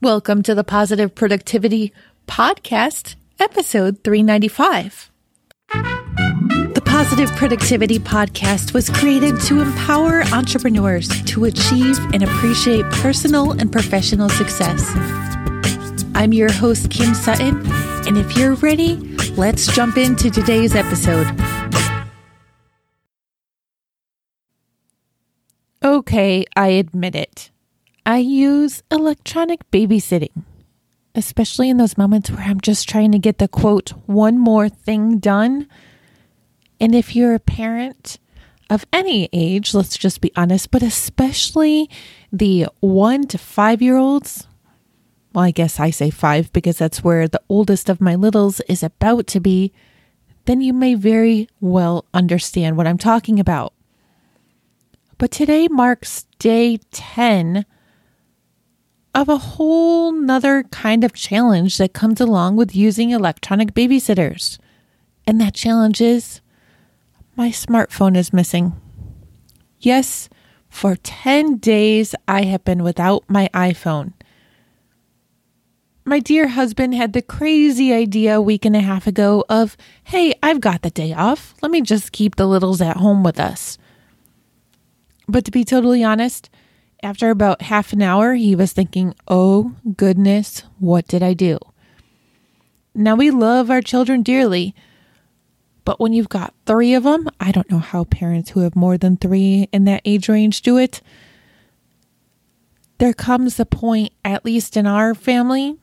Welcome to the Positive Productivity Podcast, episode 395. The Positive Productivity Podcast was created to empower entrepreneurs to achieve and appreciate personal and professional success. I'm your host, Kim Sutton, and if you're ready, let's jump into today's episode. Okay, I admit it. I use electronic babysitting, especially in those moments where I'm just trying to get the quote, one more thing done. And if you're a parent of any age, let's just be honest, but especially the one to five year olds, well, I guess I say five because that's where the oldest of my littles is about to be, then you may very well understand what I'm talking about. But today marks day 10 of a whole nother kind of challenge that comes along with using electronic babysitters. And that challenge is my smartphone is missing. Yes, for 10 days I have been without my iPhone. My dear husband had the crazy idea a week and a half ago of, hey, I've got the day off. Let me just keep the littles at home with us. But to be totally honest, after about half an hour, he was thinking, oh goodness, what did I do? Now we love our children dearly, but when you've got three of them, I don't know how parents who have more than three in that age range do it. There comes a point, at least in our family,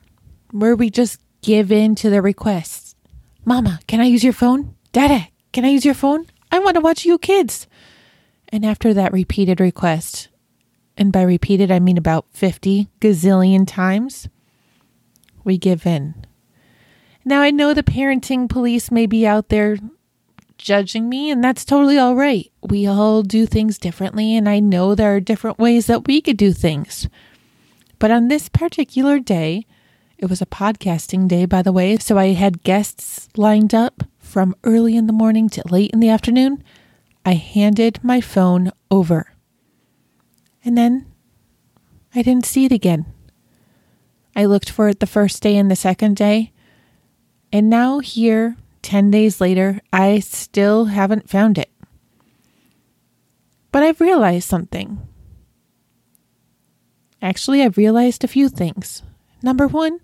where we just give in to the requests. Mama, can I use your phone? Dada, can I use your phone? I want to watch you kids. And after that repeated request, and by repeated, I mean about 50 gazillion times, we give in. Now, I know the parenting police may be out there judging me, and that's totally all right. We all do things differently, and I know there are different ways that we could do things. But on this particular day, it was a podcasting day, by the way, so I had guests lined up from early in the morning to late in the afternoon. I handed my phone over. And then I didn't see it again. I looked for it the first day and the second day. And now, here, 10 days later, I still haven't found it. But I've realized something. Actually, I've realized a few things. Number one,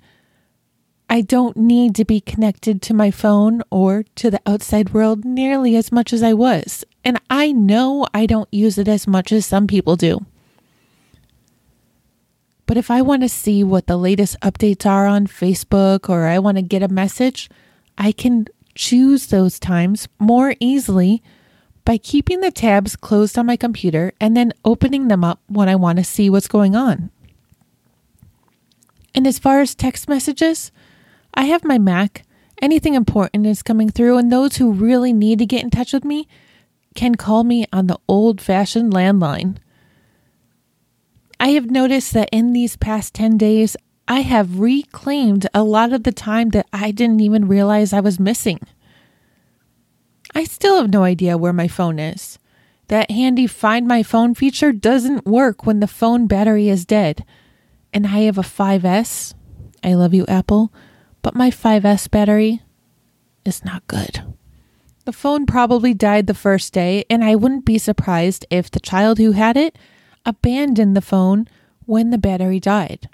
I don't need to be connected to my phone or to the outside world nearly as much as I was. And I know I don't use it as much as some people do. But if I want to see what the latest updates are on Facebook or I want to get a message, I can choose those times more easily by keeping the tabs closed on my computer and then opening them up when I want to see what's going on. And as far as text messages, I have my Mac. Anything important is coming through, and those who really need to get in touch with me can call me on the old fashioned landline. I have noticed that in these past 10 days, I have reclaimed a lot of the time that I didn't even realize I was missing. I still have no idea where my phone is. That handy Find My Phone feature doesn't work when the phone battery is dead. And I have a 5S. I love you, Apple. But my 5S battery is not good. The phone probably died the first day, and I wouldn't be surprised if the child who had it abandoned the phone when the battery died.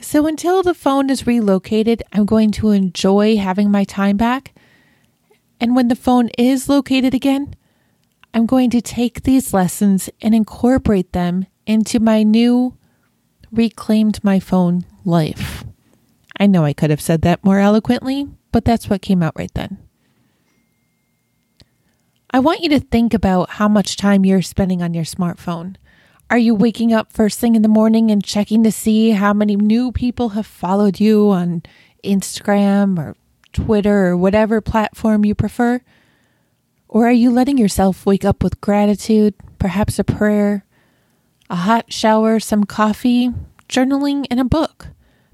So until the phone is relocated, I'm going to enjoy having my time back. And when the phone is located again, I'm going to take these lessons and incorporate them into my new reclaimed my phone life. I know I could have said that more eloquently, but that's what came out right then. I want you to think about how much time you're spending on your smartphone. Are you waking up first thing in the morning and checking to see how many new people have followed you on Instagram or Twitter or whatever platform you prefer? Or are you letting yourself wake up with gratitude, perhaps a prayer, a hot shower, some coffee, journaling, and a book?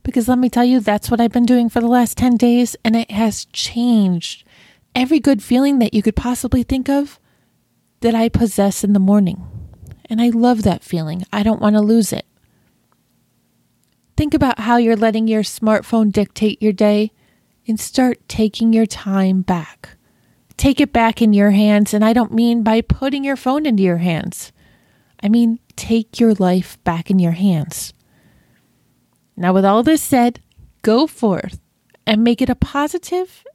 Because let me tell you, that's what I've been doing for the last 10 days, and it has changed every good feeling that you could possibly think of that I possess in the morning. And I love that feeling. I don't want to lose it. Think about how you're letting your smartphone dictate your day and start taking your time back. Take it back in your hands, and I don't mean by putting your phone into your hands. I mean, take your life back in your hands. Now, with all this said, go forth and make it a positive